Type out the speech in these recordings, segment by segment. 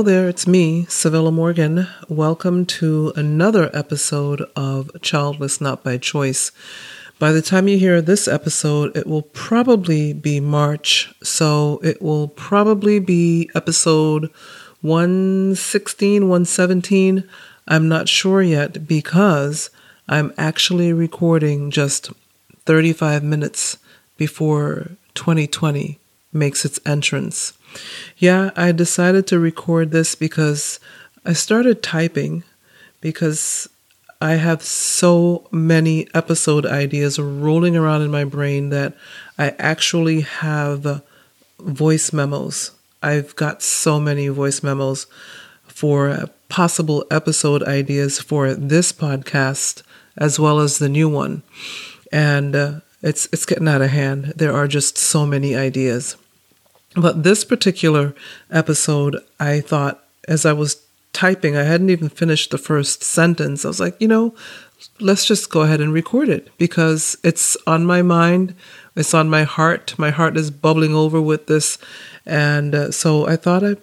Hello there, it's me, Civilla Morgan. Welcome to another episode of Childless Not by Choice. By the time you hear this episode, it will probably be March, so it will probably be episode 116, 117. I'm not sure yet because I'm actually recording just 35 minutes before 2020 makes its entrance. Yeah, I decided to record this because I started typing because I have so many episode ideas rolling around in my brain that I actually have voice memos. I've got so many voice memos for possible episode ideas for this podcast as well as the new one. And uh, it's it's getting out of hand. There are just so many ideas. But this particular episode, I thought as I was typing, I hadn't even finished the first sentence. I was like, you know, let's just go ahead and record it because it's on my mind, it's on my heart. My heart is bubbling over with this. And uh, so I thought I'd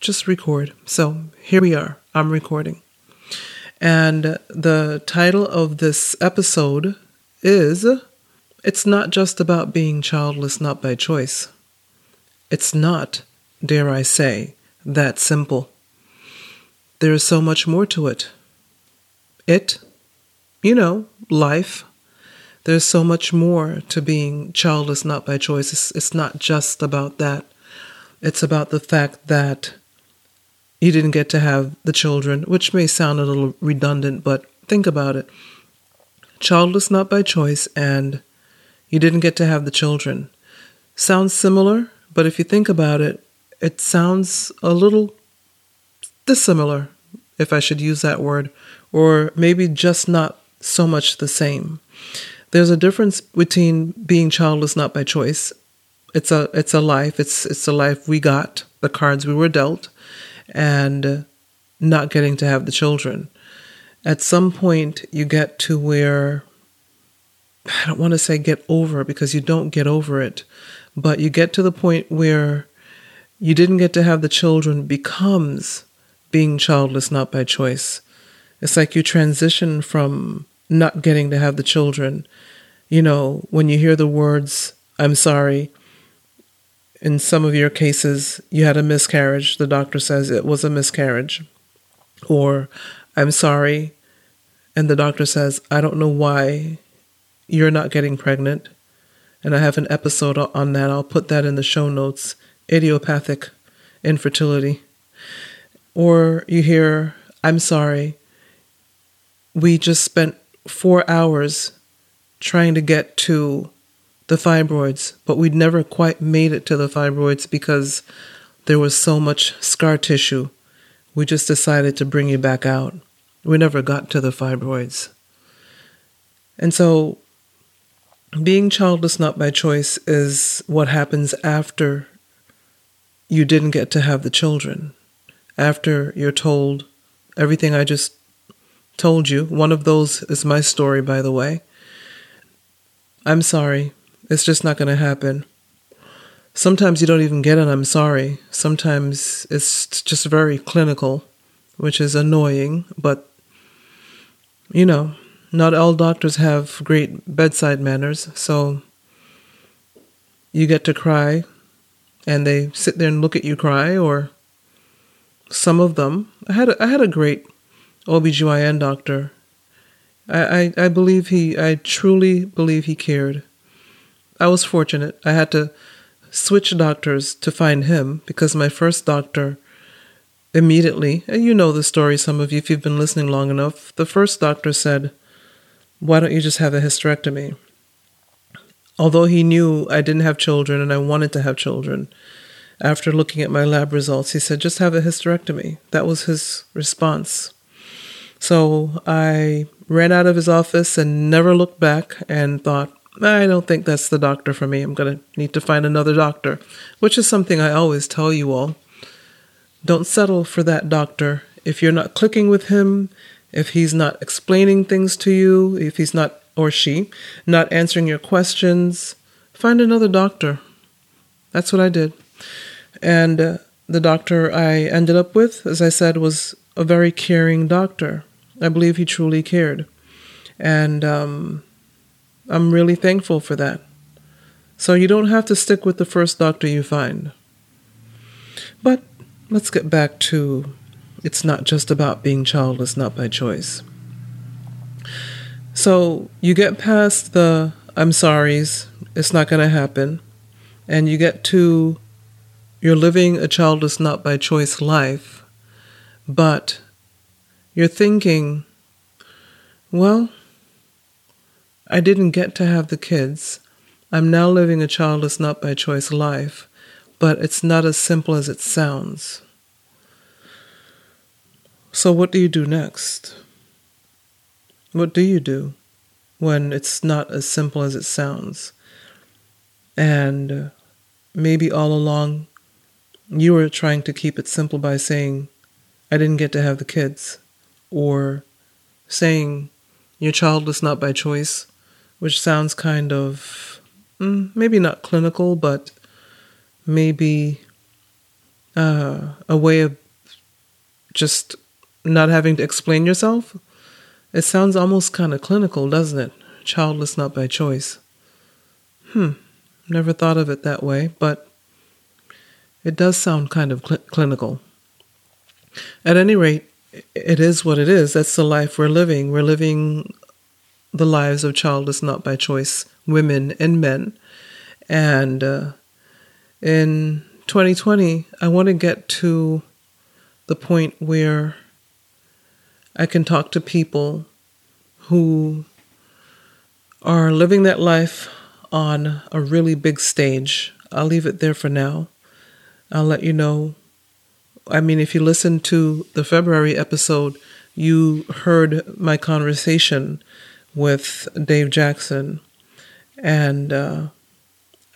just record. So here we are. I'm recording. And the title of this episode is It's Not Just About Being Childless Not by Choice. It's not, dare I say, that simple. There is so much more to it. It, you know, life. There's so much more to being childless not by choice. It's, it's not just about that. It's about the fact that you didn't get to have the children, which may sound a little redundant, but think about it. Childless not by choice, and you didn't get to have the children. Sounds similar, but if you think about it, it sounds a little dissimilar, if I should use that word, or maybe just not so much the same. There's a difference between being childless not by choice. It's a it's a life. It's it's a life we got, the cards we were dealt, and not getting to have the children. At some point you get to where I don't want to say get over because you don't get over it, but you get to the point where you didn't get to have the children becomes being childless not by choice. It's like you transition from not getting to have the children. You know, when you hear the words, I'm sorry, in some of your cases, you had a miscarriage. The doctor says it was a miscarriage. Or, I'm sorry, and the doctor says, I don't know why you're not getting pregnant and I have an episode on that. I'll put that in the show notes idiopathic infertility. Or you hear, I'm sorry, we just spent four hours trying to get to the fibroids, but we'd never quite made it to the fibroids because there was so much scar tissue. We just decided to bring you back out. We never got to the fibroids. And so being childless not by choice is what happens after you didn't get to have the children. After you're told everything I just told you. One of those is my story, by the way. I'm sorry. It's just not going to happen. Sometimes you don't even get an I'm sorry. Sometimes it's just very clinical, which is annoying, but you know, not all doctors have great bedside manners, so you get to cry and they sit there and look at you cry or some of them I had a, I had a great OBGYN doctor. I, I, I believe he I truly believe he cared. I was fortunate. I had to switch doctors to find him because my first doctor immediately, and you know the story some of you if you've been listening long enough, the first doctor said why don't you just have a hysterectomy? Although he knew I didn't have children and I wanted to have children, after looking at my lab results, he said, just have a hysterectomy. That was his response. So I ran out of his office and never looked back and thought, I don't think that's the doctor for me. I'm going to need to find another doctor, which is something I always tell you all. Don't settle for that doctor. If you're not clicking with him, if he's not explaining things to you, if he's not, or she, not answering your questions, find another doctor. That's what I did. And uh, the doctor I ended up with, as I said, was a very caring doctor. I believe he truly cared. And um, I'm really thankful for that. So you don't have to stick with the first doctor you find. But let's get back to it's not just about being childless, not by choice. So you get past the I'm sorry's, it's not going to happen, and you get to you're living a childless, not by choice life, but you're thinking, well, I didn't get to have the kids. I'm now living a childless, not by choice life, but it's not as simple as it sounds. So, what do you do next? What do you do when it's not as simple as it sounds? And maybe all along you were trying to keep it simple by saying, I didn't get to have the kids, or saying, Your childless not by choice, which sounds kind of mm, maybe not clinical, but maybe uh, a way of just not having to explain yourself. It sounds almost kind of clinical, doesn't it? Childless not by choice. Hmm, never thought of it that way, but it does sound kind of cl- clinical. At any rate, it is what it is. That's the life we're living. We're living the lives of childless not by choice women and men. And uh, in 2020, I want to get to the point where I can talk to people who are living that life on a really big stage. I'll leave it there for now. I'll let you know. I mean, if you listen to the February episode, you heard my conversation with Dave Jackson. And uh,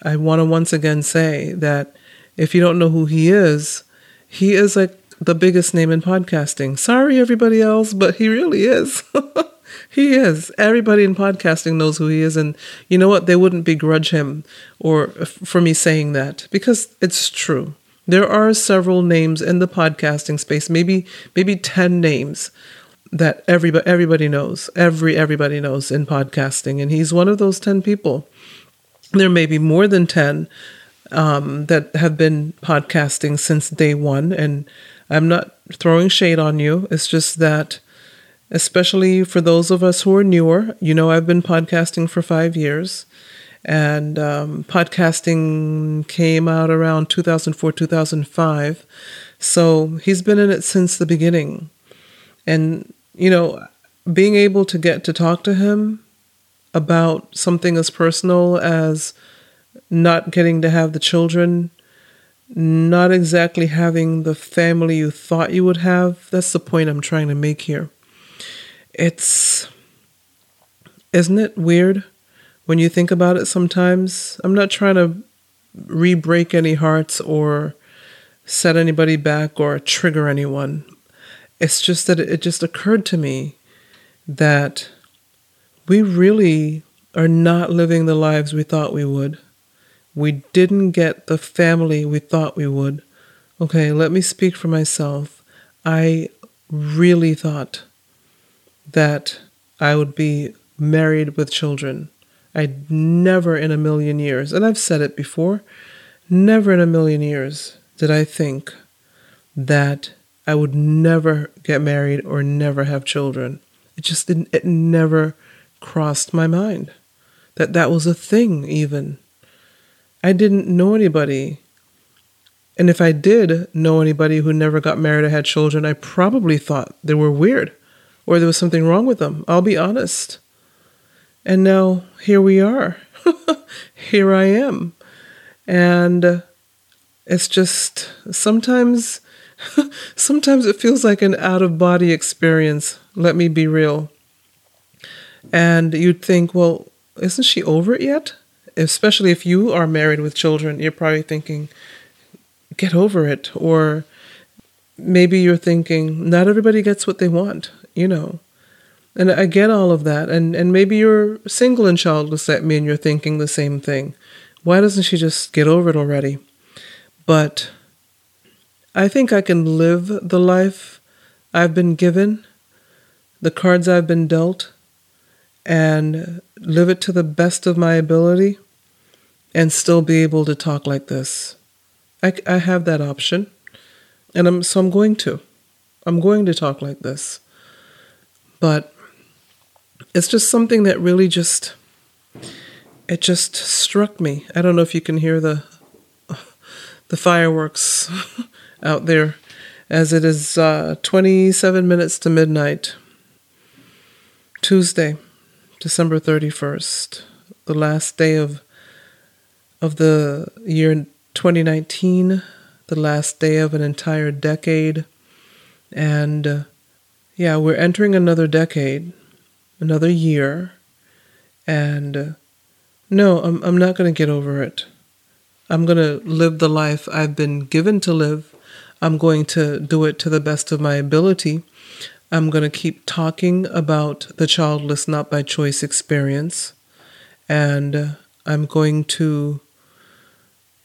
I want to once again say that if you don't know who he is, he is like the biggest name in podcasting. Sorry, everybody else, but he really is. he is. Everybody in podcasting knows who he is. And you know what? They wouldn't begrudge him or for me saying that because it's true. There are several names in the podcasting space, maybe maybe 10 names that everybody everybody knows. Every everybody knows in podcasting and he's one of those 10 people. There may be more than 10 um, that have been podcasting since day one and I'm not throwing shade on you. It's just that, especially for those of us who are newer, you know, I've been podcasting for five years, and um, podcasting came out around 2004, 2005. So he's been in it since the beginning. And, you know, being able to get to talk to him about something as personal as not getting to have the children not exactly having the family you thought you would have. That's the point I'm trying to make here. It's, isn't it weird when you think about it sometimes? I'm not trying to re break any hearts or set anybody back or trigger anyone. It's just that it just occurred to me that we really are not living the lives we thought we would. We didn't get the family we thought we would. Okay, let me speak for myself. I really thought that I would be married with children. I'd never in a million years, and I've said it before, never in a million years did I think that I would never get married or never have children. It just didn't, it never crossed my mind that that was a thing, even. I didn't know anybody. And if I did know anybody who never got married or had children, I probably thought they were weird or there was something wrong with them. I'll be honest. And now here we are. here I am. And it's just sometimes sometimes it feels like an out of body experience. Let me be real. And you'd think, well, isn't she over it yet? Especially if you are married with children, you're probably thinking, get over it. Or maybe you're thinking, not everybody gets what they want, you know. And I get all of that. And, and maybe you're single and childless at me and you're thinking the same thing. Why doesn't she just get over it already? But I think I can live the life I've been given, the cards I've been dealt, and live it to the best of my ability and still be able to talk like this. I, I have that option. And I'm, so I'm going to. I'm going to talk like this. But it's just something that really just, it just struck me. I don't know if you can hear the, the fireworks out there as it is uh, 27 minutes to midnight. Tuesday, December 31st, the last day of of the year 2019, the last day of an entire decade. And uh, yeah, we're entering another decade, another year. And uh, no, I'm, I'm not going to get over it. I'm going to live the life I've been given to live. I'm going to do it to the best of my ability. I'm going to keep talking about the childless not by choice experience. And I'm going to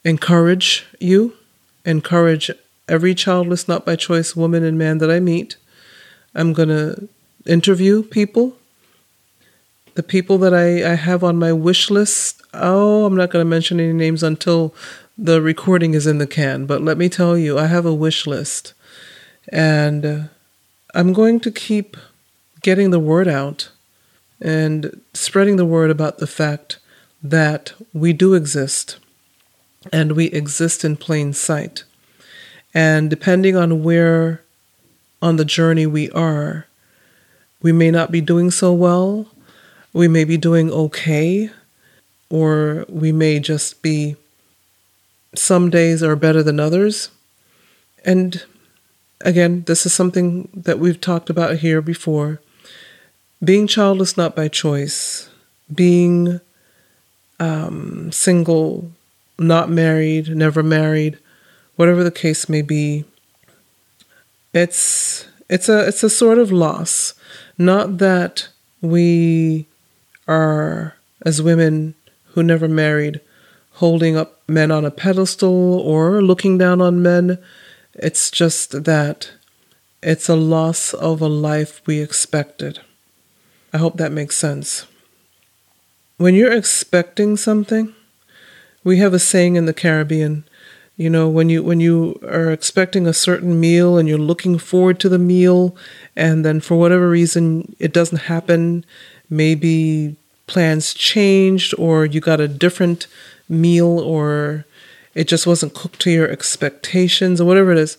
encourage you, encourage every childless not by choice woman and man that I meet. I'm going to interview people. The people that I, I have on my wish list, oh, I'm not going to mention any names until the recording is in the can. But let me tell you, I have a wish list. And I'm going to keep getting the word out and spreading the word about the fact that we do exist and we exist in plain sight. And depending on where on the journey we are, we may not be doing so well, we may be doing okay, or we may just be some days are better than others. And again, this is something that we've talked about here before. Being childless not by choice, being um, single, not married, never married, whatever the case may be, it's it's a it's a sort of loss. Not that we are as women who never married holding up men on a pedestal or looking down on men it's just that it's a loss of a life we expected. I hope that makes sense. When you're expecting something, we have a saying in the Caribbean, you know, when you when you are expecting a certain meal and you're looking forward to the meal and then for whatever reason it doesn't happen, maybe plans changed or you got a different meal or it just wasn't cooked to your expectations or whatever it is,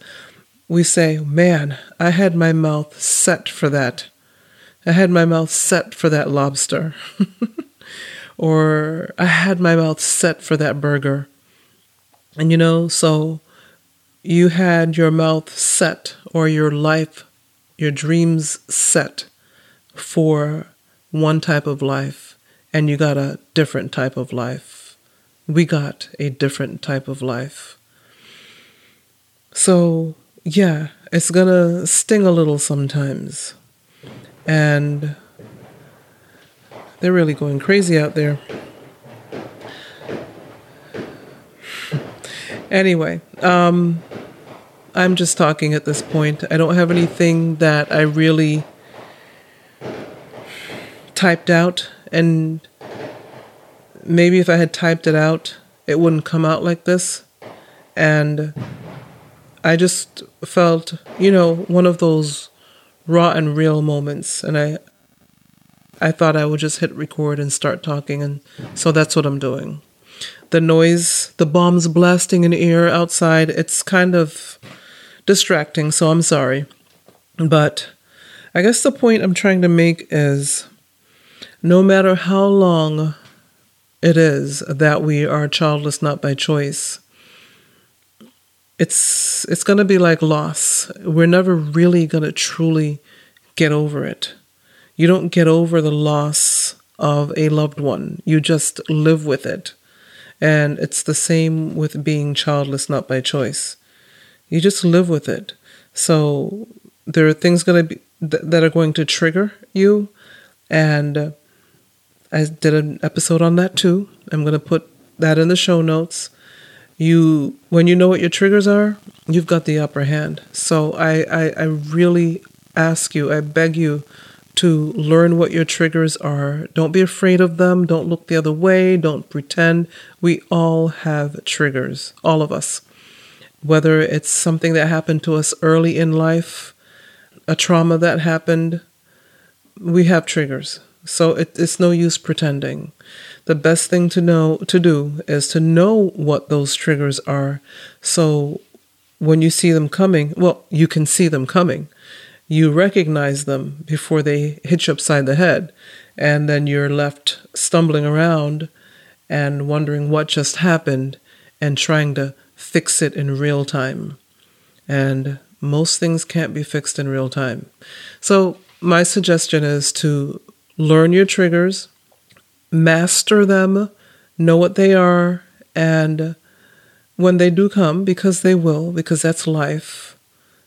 we say, Man, I had my mouth set for that. I had my mouth set for that lobster. or I had my mouth set for that burger. And you know, so you had your mouth set or your life, your dreams set for one type of life, and you got a different type of life we got a different type of life. So, yeah, it's gonna sting a little sometimes. And they're really going crazy out there. anyway, um, I'm just talking at this point. I don't have anything that I really typed out and maybe if I had typed it out, it wouldn't come out like this. And I just felt, you know, one of those raw and real moments. And I, I thought I would just hit record and start talking. And so that's what I'm doing. The noise, the bombs blasting in the air outside, it's kind of distracting. So I'm sorry. But I guess the point I'm trying to make is no matter how long it is that we are childless not by choice. It's it's going to be like loss. We're never really going to truly get over it. You don't get over the loss of a loved one. You just live with it. And it's the same with being childless not by choice. You just live with it. So there are things going to be that are going to trigger you. And I did an episode on that too. I'm going to put that in the show notes. you when you know what your triggers are, you've got the upper hand. So I, I, I really ask you, I beg you to learn what your triggers are. Don't be afraid of them. Don't look the other way. Don't pretend. We all have triggers, all of us. Whether it's something that happened to us early in life, a trauma that happened, we have triggers. So it, it's no use pretending. The best thing to know to do is to know what those triggers are. So when you see them coming, well, you can see them coming you recognize them before they hit you upside the head. And then you're left stumbling around and wondering what just happened and trying to fix it in real time. And most things can't be fixed in real time. So, my suggestion is to learn your triggers, master them, know what they are, and when they do come, because they will, because that's life,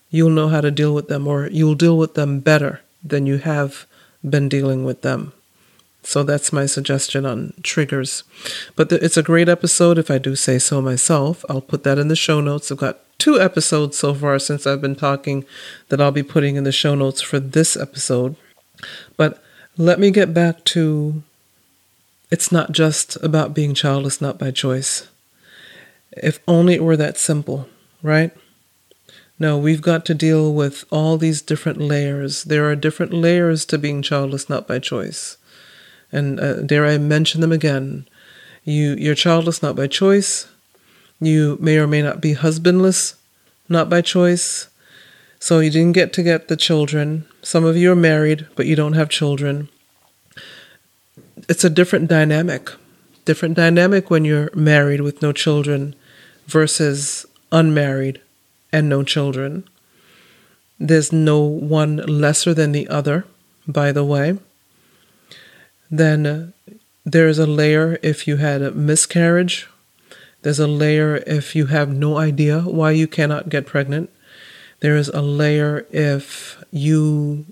you'll know how to deal with them or you'll deal with them better than you have been dealing with them. So that's my suggestion on triggers. But it's a great episode, if I do say so myself. I'll put that in the show notes. I've got two episodes so far since I've been talking that I'll be putting in the show notes for this episode. But let me get back to it's not just about being childless, not by choice. If only it were that simple, right? No, we've got to deal with all these different layers. There are different layers to being childless, not by choice. And uh, dare I mention them again? You, you're childless, not by choice. You may or may not be husbandless, not by choice. So you didn't get to get the children. Some of you are married, but you don't have children. It's a different dynamic. Different dynamic when you're married with no children versus unmarried and no children. There's no one lesser than the other, by the way. Then uh, there's a layer if you had a miscarriage. There's a layer if you have no idea why you cannot get pregnant. There is a layer if you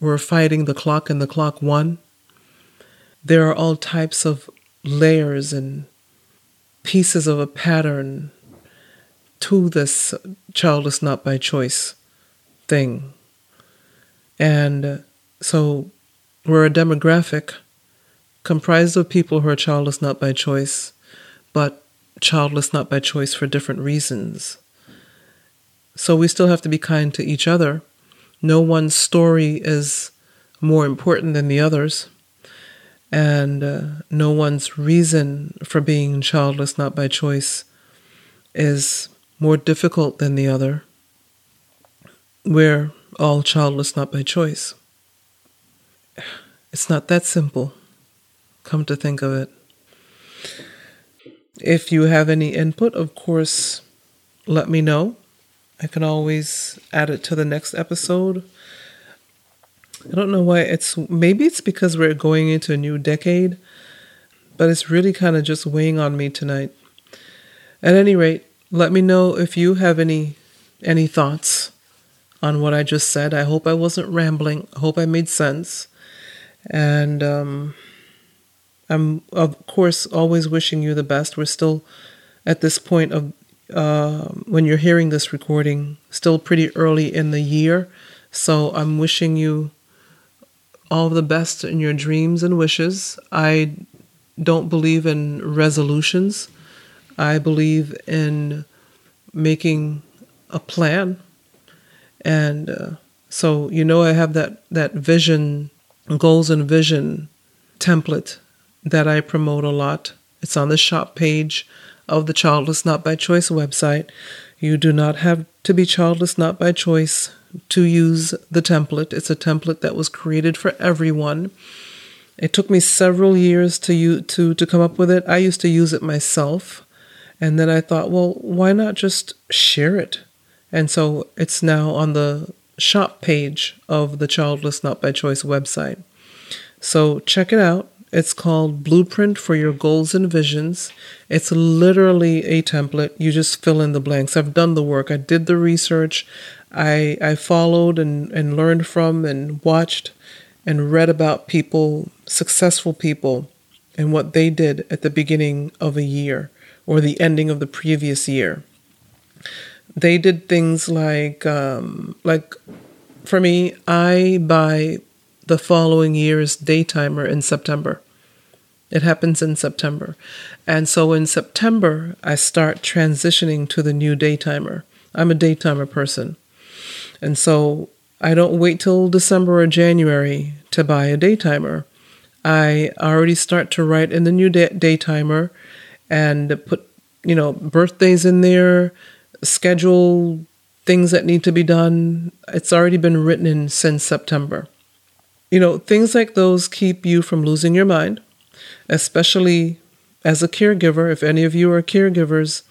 were fighting the clock and the clock won. There are all types of layers and pieces of a pattern to this childless not by choice thing. And so we're a demographic comprised of people who are childless not by choice, but childless not by choice for different reasons. So we still have to be kind to each other. No one's story is more important than the others, and uh, no one's reason for being childless not by choice is more difficult than the other. We're all childless not by choice. It's not that simple, come to think of it. If you have any input, of course, let me know. I can always add it to the next episode. I don't know why it's maybe it's because we're going into a new decade, but it's really kind of just weighing on me tonight. At any rate, let me know if you have any any thoughts on what I just said. I hope I wasn't rambling. I hope I made sense. And um, I'm of course always wishing you the best. We're still at this point of uh, when you're hearing this recording, still pretty early in the year. So I'm wishing you all the best in your dreams and wishes. I don't believe in resolutions. I believe in making a plan. And uh, so, you know, I have that, that vision, goals and vision template that I promote a lot. It's on the shop page of the Childless Not by Choice website. You do not have to be childless not by choice to use the template. It's a template that was created for everyone. It took me several years to to to come up with it. I used to use it myself. And then I thought, well, why not just share it? And so it's now on the shop page of the Childless Not by Choice website. So check it out. It's called Blueprint for Your Goals and Visions. It's literally a template. You just fill in the blanks. I've done the work. I did the research. I I followed and, and learned from and watched and read about people, successful people, and what they did at the beginning of a year or the ending of the previous year. They did things like, um, like for me, I buy the following year's daytimer in September. It happens in September. And so in September, I start transitioning to the new daytimer. I'm a daytimer person. And so I don't wait till December or January to buy a daytimer. I already start to write in the new day- daytimer and put, you know, birthdays in there, schedule things that need to be done. It's already been written in since September. You know, things like those keep you from losing your mind, especially as a caregiver. If any of you are caregivers,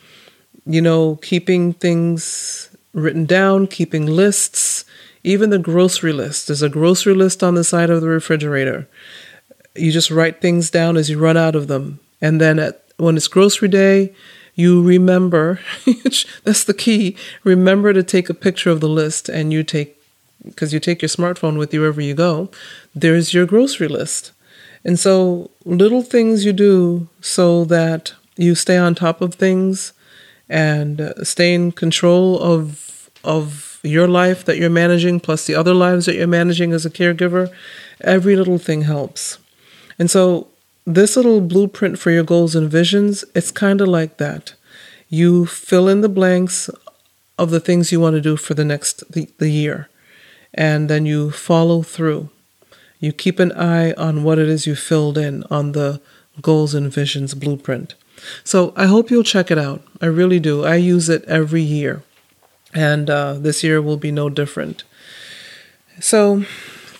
you know, keeping things written down, keeping lists, even the grocery list. There's a grocery list on the side of the refrigerator. You just write things down as you run out of them. And then at, when it's grocery day, you remember that's the key remember to take a picture of the list and you take because you take your smartphone with you wherever you go there's your grocery list. And so little things you do so that you stay on top of things and uh, stay in control of of your life that you're managing plus the other lives that you're managing as a caregiver every little thing helps. And so this little blueprint for your goals and visions, it's kind of like that. You fill in the blanks of the things you want to do for the next the, the year, and then you follow through. You keep an eye on what it is you filled in on the goals and visions blueprint. So I hope you'll check it out. I really do. I use it every year, and uh, this year will be no different. So,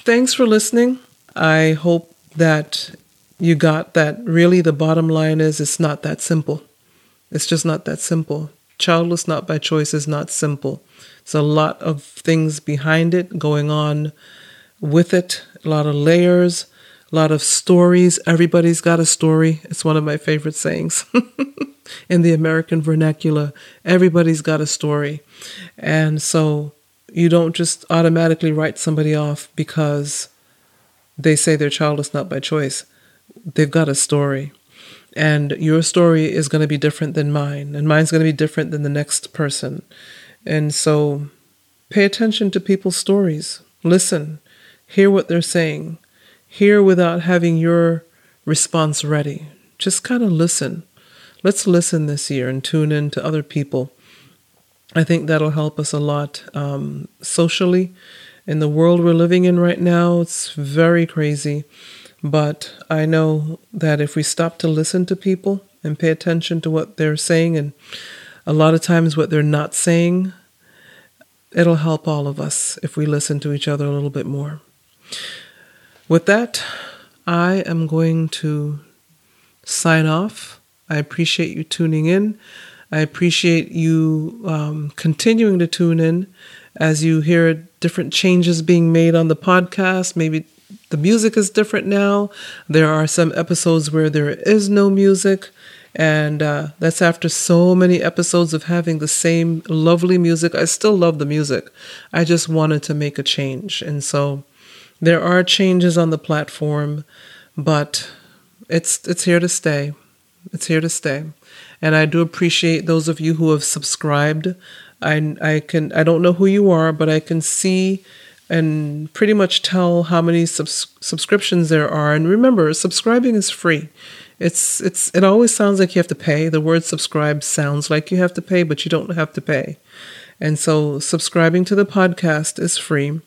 thanks for listening. I hope that you got that really the bottom line is it's not that simple. It's just not that simple. Childless not by choice is not simple. It's a lot of things behind it going on with it, a lot of layers, a lot of stories. Everybody's got a story. It's one of my favorite sayings in the American vernacular. Everybody's got a story. And so you don't just automatically write somebody off because they say they're childless not by choice they've got a story. And your story is going to be different than mine, and mine's going to be different than the next person. And so pay attention to people's stories. Listen, hear what they're saying. Hear without having your response ready. Just kind of listen. Let's listen this year and tune in to other people. I think that'll help us a lot um, socially. In the world we're living in right now, it's very crazy. But I know that if we stop to listen to people and pay attention to what they're saying, and a lot of times what they're not saying, it'll help all of us if we listen to each other a little bit more. With that, I am going to sign off. I appreciate you tuning in. I appreciate you um, continuing to tune in as you hear different changes being made on the podcast, maybe the music is different now. There are some episodes where there is no music, and uh, that's after so many episodes of having the same lovely music. I still love the music. I just wanted to make a change, and so there are changes on the platform, but it's it's here to stay. It's here to stay, and I do appreciate those of you who have subscribed. I I can I don't know who you are, but I can see and pretty much tell how many subs- subscriptions there are. And remember, subscribing is free. It's it's it always sounds like you have to pay. The word subscribe sounds like you have to pay, but you don't have to pay. And so subscribing to the podcast is free.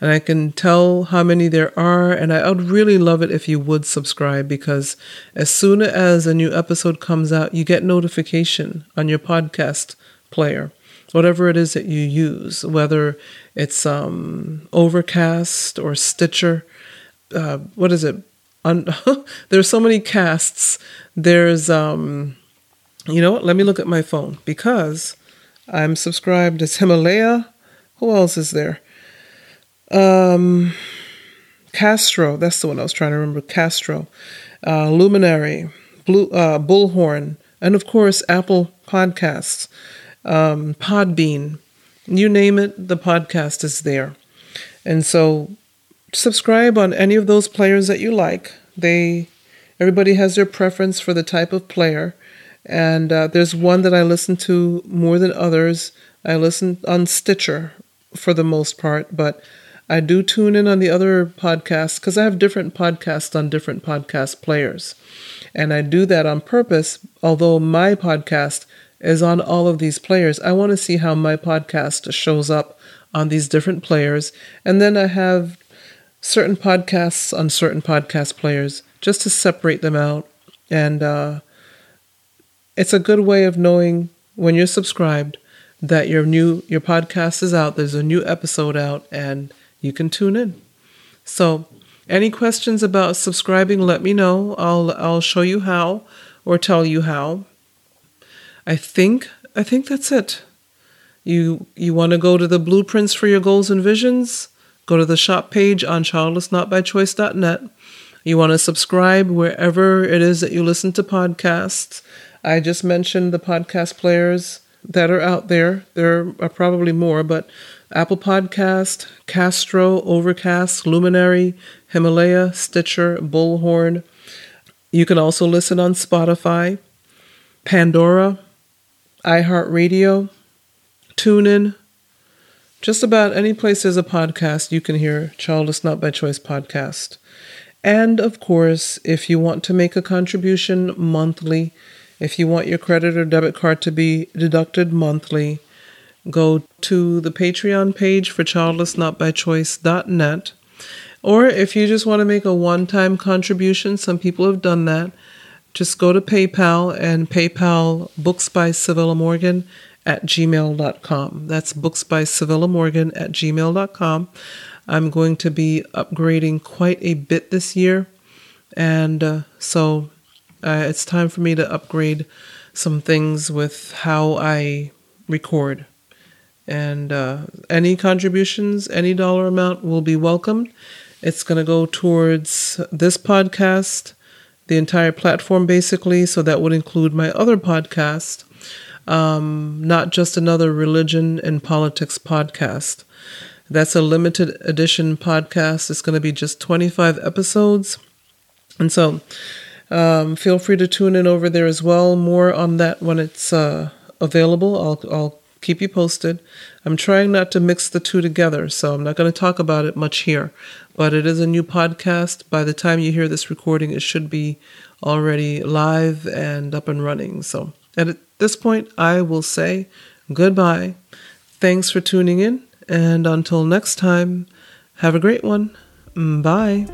And I can tell how many there are, and I would really love it if you would subscribe because as soon as a new episode comes out, you get notification on your podcast player whatever it is that you use, whether it's um, Overcast or Stitcher. Uh, what is it? Un- There's so many casts. There's, um, you know what? Let me look at my phone because I'm subscribed as Himalaya. Who else is there? Um, Castro. That's the one I was trying to remember. Castro, uh, Luminary, Blue, uh, Bullhorn, and of course Apple Podcasts um, Podbean, you name it, the podcast is there. And so subscribe on any of those players that you like. They everybody has their preference for the type of player And uh, there's one that I listen to more than others. I listen on Stitcher for the most part, but I do tune in on the other podcasts because I have different podcasts on different podcast players. And I do that on purpose, although my podcast is on all of these players. I want to see how my podcast shows up on these different players. And then I have certain podcasts on certain podcast players just to separate them out. And uh, it's a good way of knowing when you're subscribed that your new your podcast is out. There's a new episode out, and you can tune in. So, any questions about subscribing? Let me know. I'll I'll show you how or tell you how. I think I think that's it. You you want to go to the blueprints for your goals and visions? Go to the shop page on childlessnotbychoice.net. You want to subscribe wherever it is that you listen to podcasts. I just mentioned the podcast players that are out there. There are probably more, but Apple Podcast, Castro, Overcast, Luminary, Himalaya, Stitcher, Bullhorn. You can also listen on Spotify, Pandora, iHeartRadio, TuneIn. Just about any place there's a podcast, you can hear Childless Not by Choice podcast. And of course, if you want to make a contribution monthly, if you want your credit or debit card to be deducted monthly, go to the Patreon page for childlessnotbychoice.net. Or if you just want to make a one time contribution, some people have done that. Just go to PayPal and PayPal Books by Civilla Morgan at gmail.com. That's Books by Civilla Morgan at gmail.com. I'm going to be upgrading quite a bit this year. And uh, so uh, it's time for me to upgrade some things with how I record. And uh, any contributions, any dollar amount will be welcomed. It's going to go towards this podcast, the entire platform basically. So that would include my other podcast, um, not just another religion and politics podcast. That's a limited edition podcast. It's going to be just 25 episodes. And so um, feel free to tune in over there as well. More on that when it's uh, available. I'll, I'll keep you posted. I'm trying not to mix the two together, so I'm not going to talk about it much here. But it is a new podcast. By the time you hear this recording, it should be already live and up and running. So at this point, I will say goodbye. Thanks for tuning in, and until next time, have a great one. Bye.